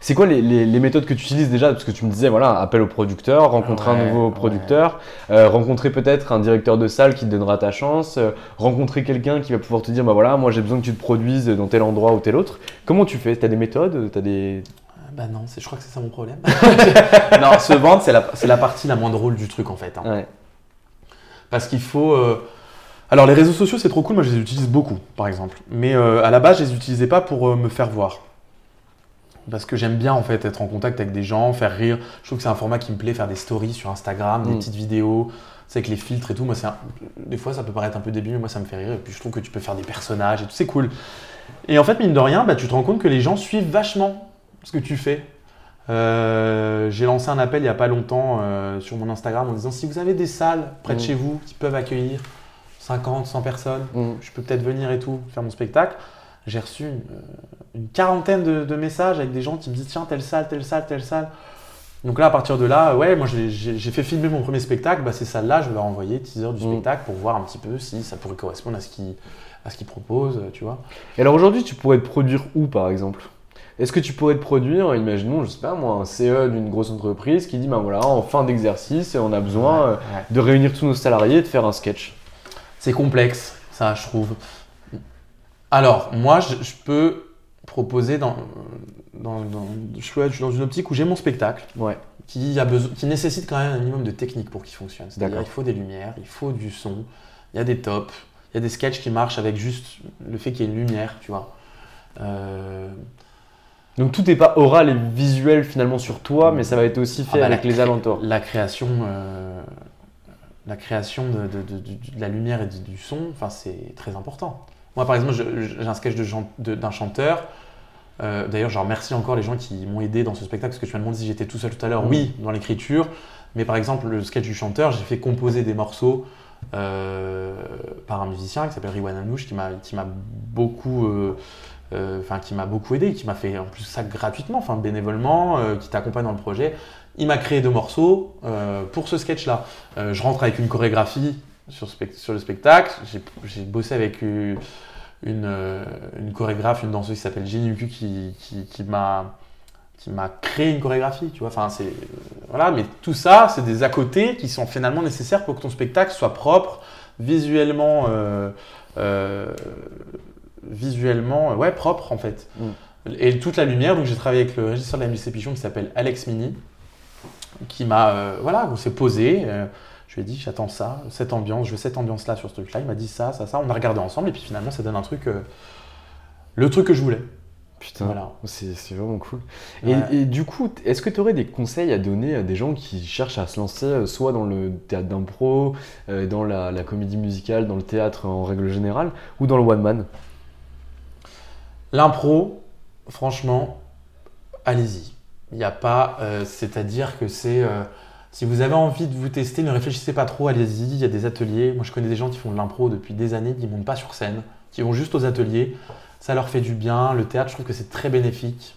C'est quoi les, les- les méthodes que tu utilises déjà? Parce que tu me disais, voilà, appel au producteur, rencontrer un nouveau ouais. producteur, euh, rencontrer peut-être un directeur de salle qui te donnera ta chance, euh, rencontrer quelqu'un qui va pouvoir te dire, bah voilà, moi j'ai besoin que tu te produises dans tel endroit ou tel autre. Comment tu fais? T'as des méthodes? T'as des... Bah non, je crois que c'est ça mon problème. non, se vendre, c'est la, partie la moins drôle du truc en fait. hein. Ouais. Parce qu'il faut. euh, Alors, les réseaux sociaux, c'est trop cool. Moi, je les utilise beaucoup, par exemple. Mais euh, à la base, je les utilisais pas pour euh, me faire voir. Parce que j'aime bien, en fait, être en contact avec des gens, faire rire. Je trouve que c'est un format qui me plaît, faire des stories sur Instagram, des Mm. petites vidéos. C'est avec les filtres et tout. Moi, c'est un- des fois, ça peut paraître un peu débile, mais moi, ça me fait rire. Et puis, je trouve que tu peux faire des personnages et tout. C'est cool. Et en fait, mine de rien, bah, tu te rends compte que les gens suivent vachement ce que tu fais. Euh, J'ai lancé un appel il n'y a pas longtemps euh, sur mon Instagram en disant si vous avez des salles près de Mm. chez vous qui peuvent accueillir 50, 100 personnes, Mm. je peux peut-être venir et tout, faire mon spectacle. J'ai reçu une, euh, une quarantaine de, de messages avec des gens qui me disent tiens, telle salle, telle salle, telle salle. Donc là, à partir de là, ouais, moi j'ai- fait filmer mon premier spectacle, bah, ces salles-là, je vais leur envoyer teaser du Mm. spectacle pour voir un petit peu si ça pourrait correspondre à ce qu'ils proposent, tu vois. Et alors aujourd'hui, tu pourrais te produire où par exemple? Est-ce que tu pourrais te produire, imaginons, je sais pas moi, un CE d'une grosse entreprise qui dit, ben voilà, en fin d'exercice, on a besoin euh, Ouais. de réunir tous nos salariés et de faire un sketch? C'est complexe, ça, je trouve. Alors, moi, je, je peux proposer dans, dans, dans- je être dans une optique où j'ai mon spectacle Ouais. qui, a besoin, qui nécessite quand même un minimum de technique pour qu'il fonctionne. C'est-à-dire il faut des lumières, il faut du son, il y a des tops, il y a des sketchs qui marchent avec juste le fait qu'il y ait une lumière, tu vois. Euh, Donc tout n'est pas oral et visuel finalement sur toi, mais ça va être aussi fait Ah bah, avec les alentours. La création, euh, la création de, de- de- de- de la lumière et du, du son, enfin, c'est très important. Moi, par exemple, j'ai un sketch d'un chanteur. Euh, D'ailleurs, je remercie encore les gens qui m'ont aidé dans ce spectacle, parce que tu m'as demandé si j'étais tout seul tout à l'heure. Oui, dans l'écriture. Mais par exemple, le sketch du chanteur, j'ai fait composer des morceaux euh, par un musicien qui s'appelle Riwan Anouche, qui m'a beaucoup, euh, euh, qui m'a beaucoup aidé, qui m'a fait en plus ça gratuitement, enfin bénévolement, qui t'accompagne dans le projet. Il m'a créé deux morceaux pour ce sketch-là. Je rentre avec une chorégraphie sur, le spectacle. J'ai- bossé avec une, une, euh, une chorégraphe, une danseuse qui s'appelle Jenny Uku qui, qui, qui m'a qui m'a créé une chorégraphie, tu vois. Enfin, c'est euh, voilà, mais tout ça, c'est des à côté qui sont finalement nécessaires pour que ton spectacle soit propre, visuellement, euh, euh, visuellement, ouais, propre en fait. Mm. Et toute la lumière, donc j'ai travaillé avec le régisseur de la MJC Pichon qui s'appelle Alex Mini, qui m'a, euh, voilà, on s'est posé. Je lui ai dit, j'attends ça, cette ambiance, je veux cette ambiance-là sur ce truc-là. Il m'a dit ça, ça, ça. On a regardé ensemble et puis finalement, ça donne un truc, euh, le truc que je voulais. Putain, Voilà. c'est vraiment cool. Et, Ouais. et du coup, est-ce que tu aurais des conseils à donner à des gens qui cherchent à se lancer euh, soit dans le théâtre d'impro, euh, dans la, la comédie musicale, dans le théâtre en règle générale, ou dans le one-man L'impro, franchement, allez-y. Il n'y a pas, euh, c'est-à-dire que c'est, euh, si vous avez envie de vous tester, ne réfléchissez pas trop, allez-y. Il y a des ateliers. Moi, je connais des gens qui font de l'impro depuis des années, qui ne montent pas sur scène, qui vont juste aux ateliers. Ça leur fait du bien. Le théâtre, je trouve que c'est très bénéfique.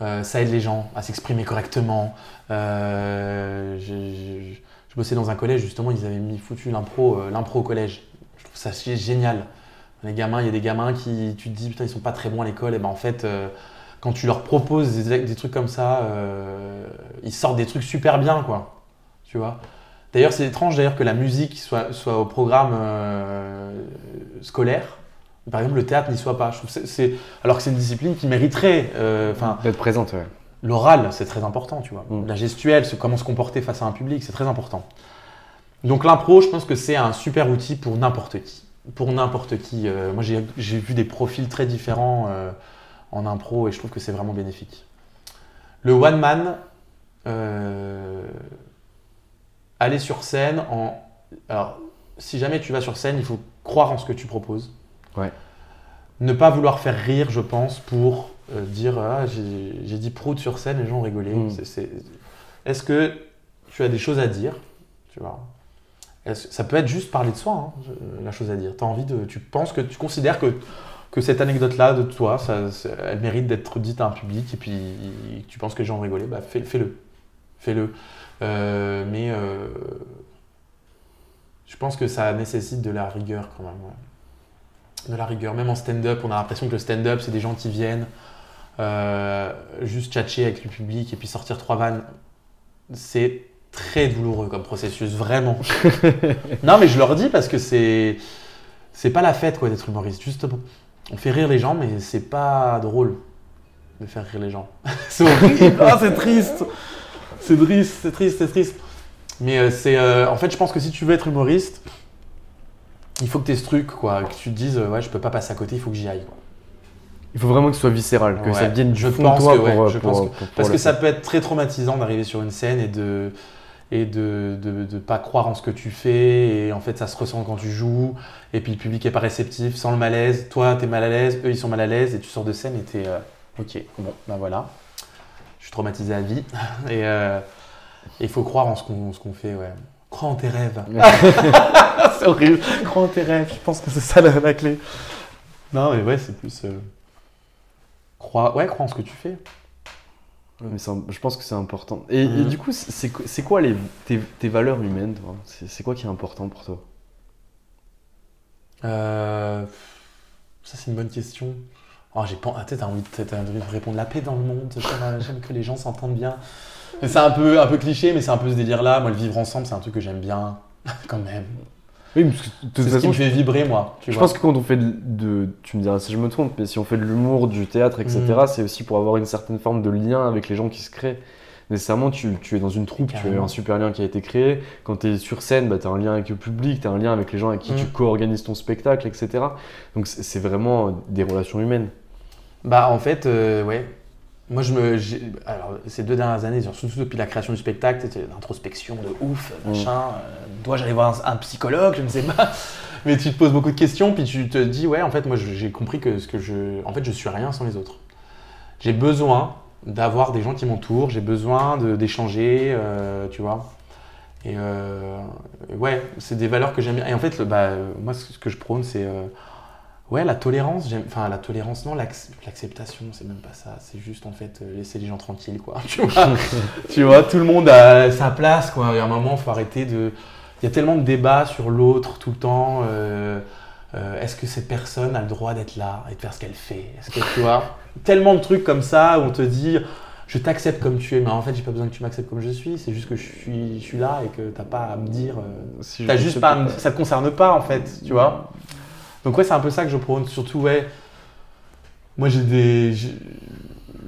Euh, ça aide les gens à s'exprimer correctement. Euh, je bossais dans un collège, justement, ils avaient mis foutu l'impro euh, au collège. Je trouve ça gé- génial. Les gamins, il y a des gamins qui, tu te dis, putain, ils sont pas très bons à l'école. Et ben en fait, quand tu leur proposes des, des trucs comme ça, euh, ils sortent des trucs super bien, quoi. Tu vois D'ailleurs, c'est étrange d'ailleurs que la musique soit, soit au programme euh, scolaire. Par exemple, le théâtre n'y soit pas. Je trouve c'est- alors que c'est une discipline qui mériterait. euh, D'être présente, ouais. l'oral, c'est très important, tu vois. Mm. La gestuelle, c'est comment se comporter face à un public, c'est très important. Donc l'impro, je pense que c'est un super outil pour n'importe qui. Pour n'importe qui. Euh, moi, j'ai vu des profils très différents en impro et je trouve que c'est vraiment bénéfique. Le one man, euh, aller sur scène en. Alors, si jamais tu vas sur scène, il faut croire en ce que tu proposes. Ouais. Ne pas vouloir faire rire, je pense, pour euh, dire ah, j'ai dit prout sur scène, les gens ont rigolé. Mm. C'est- c'est- Est-ce que tu as des choses à dire tu vois? Ça peut être juste parler de soi, hein, la chose à dire. As envie de, tu penses que tu considères que, que cette anecdote-là de toi, ça, ça- elle mérite d'être dite à un public et puis tu penses que les gens vont rigoler, bah fais- fais-le. Fais-le. Euh, mais euh, je pense que ça nécessite de la rigueur quand même. ouais. De la rigueur. Même en stand-up, on a l'impression que le stand-up, c'est des gens qui viennent euh, juste tchatcher avec le public et puis sortir trois vannes. C'est très douloureux comme processus, vraiment. non, mais je leur dis parce que c'est c'est pas la fête quoi d'être humoriste. Justement, on fait rire les gens, mais c'est pas drôle de faire rire les gens. c'est horrible. Ah, c'est triste. C'est triste, c'est triste, c'est triste. Mais euh, c'est euh, en fait, je pense que si tu veux être humoriste, il faut que tu aies ce truc quoi, que tu te dises euh, ouais, je peux pas passer à côté, il faut que j'y aille. quoi. Il faut vraiment que ce soit viscéral, que Ouais, ça vienne du je fond pense de toi que ouais, pour, je pour- pense pour- pour Parce que ça peut être très traumatisant d'arriver sur une scène et de et de, de, de pas croire en ce que tu fais et en fait ça se ressent quand tu joues et puis le public est pas réceptif sans le malaise. Toi t'es mal à l'aise eux ils sont mal à l'aise et tu sors de scène et t'es euh, ok bon ben voilà. Je suis traumatisé à vie et euh, il faut croire en ce qu'on ce qu'on fait ouais. Crois en tes rêves. C'est horrible. Crois en tes rêves je pense que c'est ça la, la clé. Non mais ouais c'est plus euh, crois ouais crois en ce que tu fais mais c'est un- je pense que c'est important. Et, et du coup, c'est quoi- les, tes, tes valeurs humaines C'est quoi qui est important pour toi? Euh, ça, c'est une bonne question. Oh, j'ai pas. Ah, t'as envie, envie de répondre la paix dans le monde. J'aime que les gens s'entendent bien. C'est un peu, un peu cliché, mais c'est un peu ce délire-là. Moi, le vivre ensemble, c'est un truc que j'aime bien, quand même. Oui, parce que de toute ce qui me fait vibrer, moi. Tu je vois. pense que quand on fait de, de- Tu me diras si je me trompe, mais si on fait de l'humour, du théâtre, etc., Mhm. c'est aussi pour avoir une certaine forme de lien avec les gens qui se créent. Nécessairement, tu, tu es dans une troupe, tu as un super lien qui a été créé. Quand tu es sur scène, bah, tu as un lien avec le public, tu as un lien avec les gens avec qui tu Mhm. co-organises ton spectacle, etc. Donc c'est c'est vraiment des relations humaines. Bah, en fait, euh, ouais. Moi, je me. Alors, ces deux dernières années, surtout depuis la création du spectacle, c'était l'introspection de ouf, machin. euh, Dois-je aller voir un, un psychologue Je ne sais pas. Mais tu te poses beaucoup de questions, puis tu te dis, ouais, en fait, moi, j'ai compris que ce que je. En fait, je suis rien sans les autres. J'ai besoin d'avoir des gens qui m'entourent, j'ai besoin d'échanger, euh, tu vois. Et euh, ouais, c'est des valeurs que j'aime bien. Et en fait, le- bah, moi, ce que je prône, c'est. euh, Ouais, la tolérance, j'aime. Enfin, la tolérance, non, l'acc- l'acceptation, c'est même pas ça. C'est juste, en fait, euh, laisser les gens tranquilles, quoi. Tu vois, tu vois, tout le monde a sa place, quoi. Il y a un moment, faut arrêter de. Il y a tellement de débats sur l'autre tout le temps. euh, euh, Est-ce que cette personne a le droit d'être là et de faire ce qu'elle fait? Est-ce que tu vois? Tellement de trucs comme ça où on te dit je t'accepte comme tu es, mais en fait j'ai pas besoin que tu m'acceptes comme je suis, c'est juste que je suis, je suis là et que t'as pas à me dire. Si T'as ne juste pas, me- ça te concerne pas en fait, tu vois? Donc ouais, c'est un peu ça que je prône, surtout ouais. Moi j'ai des,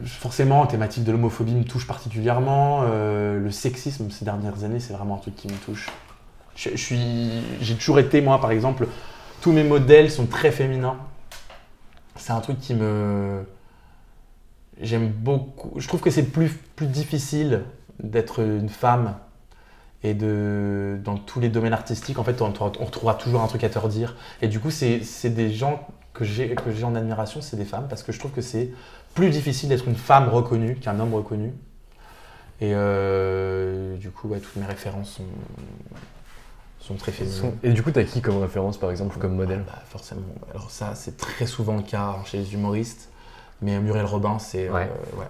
forcément, la thématique de l'homophobie me touche particulièrement. euh, le sexisme ces dernières années, c'est vraiment un truc qui me touche. Je suis, j'ai toujours été moi, par exemple, tous mes modèles sont très féminins. C'est un truc qui me, j'aime beaucoup. Je trouve que c'est plus plus difficile d'être une femme et de dans tous les domaines artistiques en fait on, on retrouvera toujours un truc à te redire. Et du coup c'est des gens que j'ai que j'ai en admiration c'est des femmes parce que je trouve que c'est plus difficile d'être une femme reconnue qu'un homme reconnu. Et euh, du coup ouais, toutes mes références sont sont très féminines. Et du coup, t'as qui comme référence, par exemple, ou comme modèle bah, forcément. Alors ça c'est très souvent le cas chez les humoristes mais Muriel Robin c'est Ouais. euh, ouais.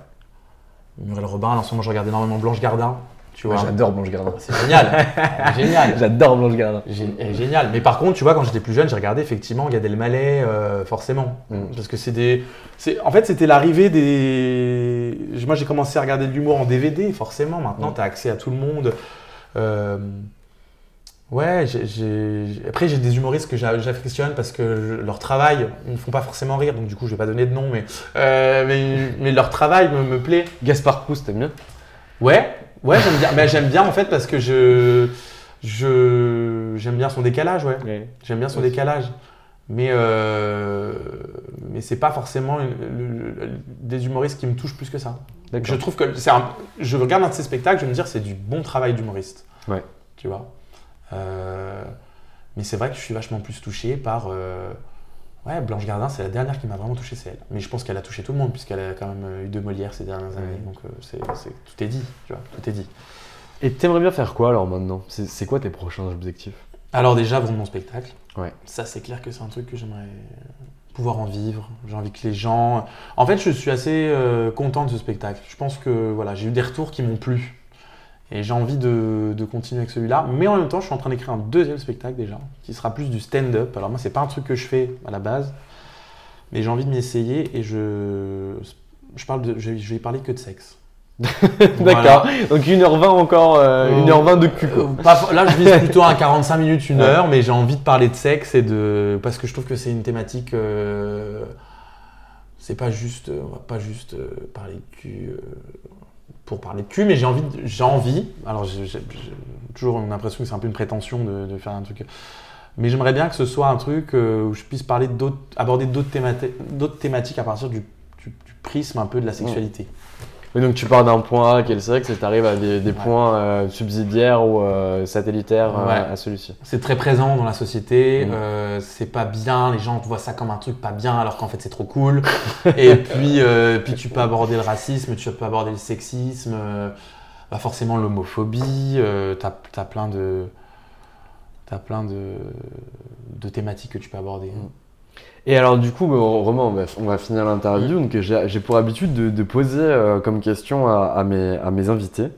Muriel Robin en ce moment je regarde énormément Blanche Gardin tu vois Ouais, J'adore Blanche Gardin. c'est génial génial J'adore Blanche Gardin. Gé- elle est géniale. Mais par contre, tu vois, quand j'étais plus jeune, j'ai regardé effectivement Gad Elmaleh, euh, forcément. Mm. Parce que c'est des. En fait, c'était l'arrivée des. Moi, j'ai commencé à regarder de l'humour en DVD, forcément. Maintenant, Mm. tu as accès à tout le monde. Euh, Ouais, après j'ai des humoristes que j'a- j'affectionne parce que je- leur travail ils me font pas forcément rire, donc du coup je vais pas donner de nom, mais, euh, mais, mais leur travail me, me plaît. Gaspard Proust, t'aimes bien? Ouais, ouais, j'aime bien. Mais j'aime bien en fait parce que je, je, j'aime bien son décalage, ouais. J'aime bien son Ouais. décalage. Mais, euh, mais c'est pas forcément une- le- le- des humoristes qui me touchent plus que ça. D'accord. Je trouve que c'est un, je regarde un de ces spectacles, je vais me dire c'est du bon travail d'humoriste. Ouais. Tu vois. Euh, mais c'est vrai que je suis vachement plus touché par. euh, ouais, Blanche Gardin, c'est la dernière qui m'a vraiment touché, c'est elle. Mais je pense qu'elle a touché tout le monde puisqu'elle a quand même eu deux Molières ces dernières années. Donc euh, c'est, tout est dit, tu vois, tout est dit. Et t'aimerais bien faire quoi alors maintenant? C'est c'est quoi tes prochains objectifs? Alors déjà, vendre mon spectacle. Ouais. Ça, c'est clair que c'est un truc que j'aimerais pouvoir en vivre. J'ai envie que les gens... En fait, je suis assez euh, content de ce spectacle. Je pense que voilà, j'ai eu des retours qui m'ont plu. Et j'ai envie de, de continuer avec celui-là. Mais en même temps, je suis en train d'écrire un deuxième spectacle déjà, qui sera plus du stand-up. Alors moi, c'est pas un truc que je fais à la base. Mais j'ai envie de m'y essayer et je... Je, parle de, je, vais- je vais y parler que de sexe. D'accord. Donc 1h20 encore, euh, Euh, 1h20 de cul. quoi. Euh, pas- là, je vise plutôt un 45 minutes, une Ouais. heure, mais j'ai envie de parler de sexe et de parce que je trouve que c'est une thématique. euh, c'est pas juste, on va pas juste euh, parler de cul euh, pour parler de cul, mais j'ai envie, j'ai envie. Alors j'ai toujours l'impression que c'est un peu une prétention de, de faire un truc. Mais j'aimerais bien que ce soit un truc euh, où je puisse parler d'autres, aborder d'autres thémati- d'autres thématiques à partir du, du- du prisme un peu de la sexualité. Et donc tu pars d'un point A qui est le sexe et tu arrives à des, points euh, subsidiaires ou euh, satellitaires euh, Ouais. à celui-ci. C'est très présent dans la société. Mm. euh, c'est pas bien. Les gens voient ça comme un truc pas bien, alors qu'en fait c'est trop cool. et puis, puis tu peux aborder le racisme, tu peux aborder le sexisme, bah forcément l'homophobie. t'as as plein de t'as plein de, de thématiques que tu peux aborder. Mm. Et alors du coup, bon, Romain, on va, on va finir l'interview. Donc j'ai j'ai pour habitude de, de poser euh, comme question à, à mes, à mes invités,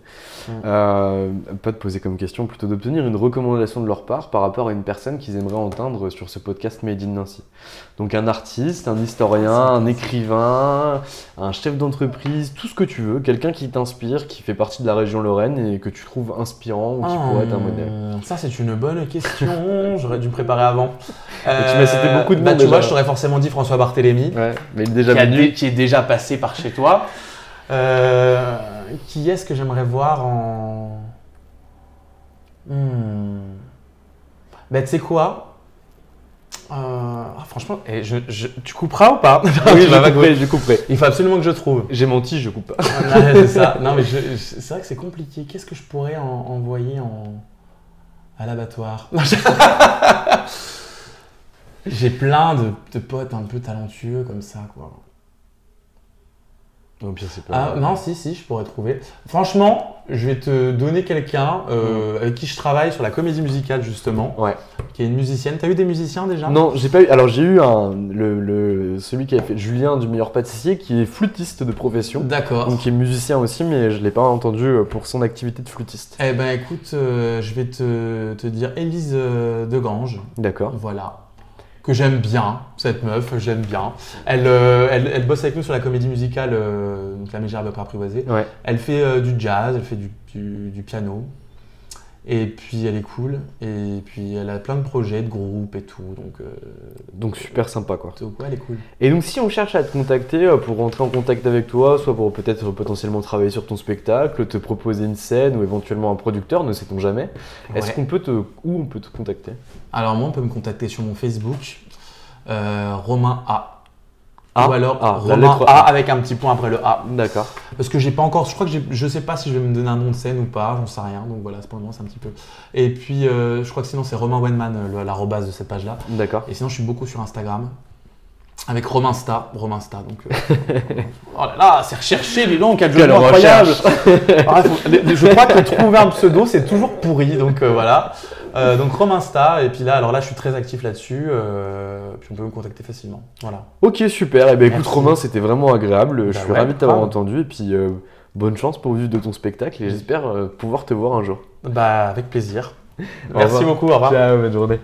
Euh, pas de poser comme question, plutôt d'obtenir une recommandation de leur part par rapport à une personne qu'ils aimeraient entendre sur ce podcast Made in Nancy. Donc un artiste, un historien, un écrivain, un chef d'entreprise, tout ce que tu veux, quelqu'un qui t'inspire, qui fait partie de la région Lorraine et que tu trouves inspirant ou qui pourrait être un modèle. Hum, Ça, c'est une bonne question. J'aurais dû me préparer avant. tu m'as cité beaucoup de bah, Tu vois, je t'aurais forcément dit François Barthélémy. Ouais, mais il est déjà qui, a venu. dé- qui est déjà passé par chez toi. Euh, qui est-ce que j'aimerais voir en. Hmm. Ben, tu sais quoi? Euh, ah, Franchement, eh, je- je- tu couperas ou pas? Oui, je couperai, je couperai. Il faut absolument que je trouve. J'ai menti, je coupe pas. C'est ça. Non, mais c'est vrai que c'est compliqué. Qu'est-ce que je pourrais en- envoyer en... à l'abattoir? J'ai plein de, de potes un peu talentueux comme ça, quoi. Au pire, c'est Ah, non, si, si, je pourrais trouver. Franchement, je vais te donner quelqu'un euh, avec qui je travaille sur la comédie musicale, justement, Ouais. qui est une musicienne. T'as eu des musiciens déjà? Non, j'ai pas eu. Alors j'ai eu un, le, le- celui qui a fait Julien du meilleur pâtissier, qui est flûtiste de profession, D'accord. donc qui est musicien aussi, mais je l'ai pas entendu euh, pour son activité de flûtiste. Eh ben écoute, euh, je vais te, te dire Élise euh, Degrange. D'accord. Voilà. Que j'aime bien, cette meuf, j'aime bien. Elle, euh, elle, elle bosse avec nous sur la comédie musicale, euh, donc la Mégère près apprivoisée. Ouais. Elle fait euh, du jazz, elle fait du, du- du piano. Et puis elle est cool. Et puis elle a plein de projets, de groupes et tout. Donc, euh, Donc super sympa quoi. donc ouais, elle est cool. Et donc si on cherche à te contacter euh, pour rentrer en contact avec toi, soit pour peut-être euh, potentiellement travailler sur ton spectacle, te proposer une scène ou éventuellement un producteur, ne sait-on jamais, est-ce qu'on peut te où on peut te contacter? Alors moi, on peut me contacter sur mon Facebook, euh, Romain A. Ou alors ah, Romain A A. avec un petit point après le A. D'accord. Parce que j'ai pas encore, je crois que je sais pas si je vais me donner un nom de scène ou pas, j'en sais rien. Donc voilà, pour le moment, c'est un petit peu. Et puis, euh, je crois que sinon, c'est Romain Wenman, euh, l'arrobase de cette page-là. D'accord. Et sinon, je suis beaucoup sur Instagram. Avec Romainsta, Romainsta, donc. euh, oh là là, c'est recherché, 4 Quelle jours incroyable. recherche Ah, je crois que trouver un pseudo, c'est toujours pourri, donc euh, voilà. Euh, donc Romainsta, et puis là, alors là, je suis très actif là-dessus, euh, puis on peut me contacter facilement. Voilà. Ok, super. Et ben écoute. Romain, c'était vraiment agréable. je Bah suis ouais, ravi de t'avoir entendu. Et puis, euh, bonne chance pour vivre de ton spectacle. Et j'espère pouvoir te voir un jour. Bah, avec plaisir. Merci beaucoup, au revoir. Ciao, bonne journée.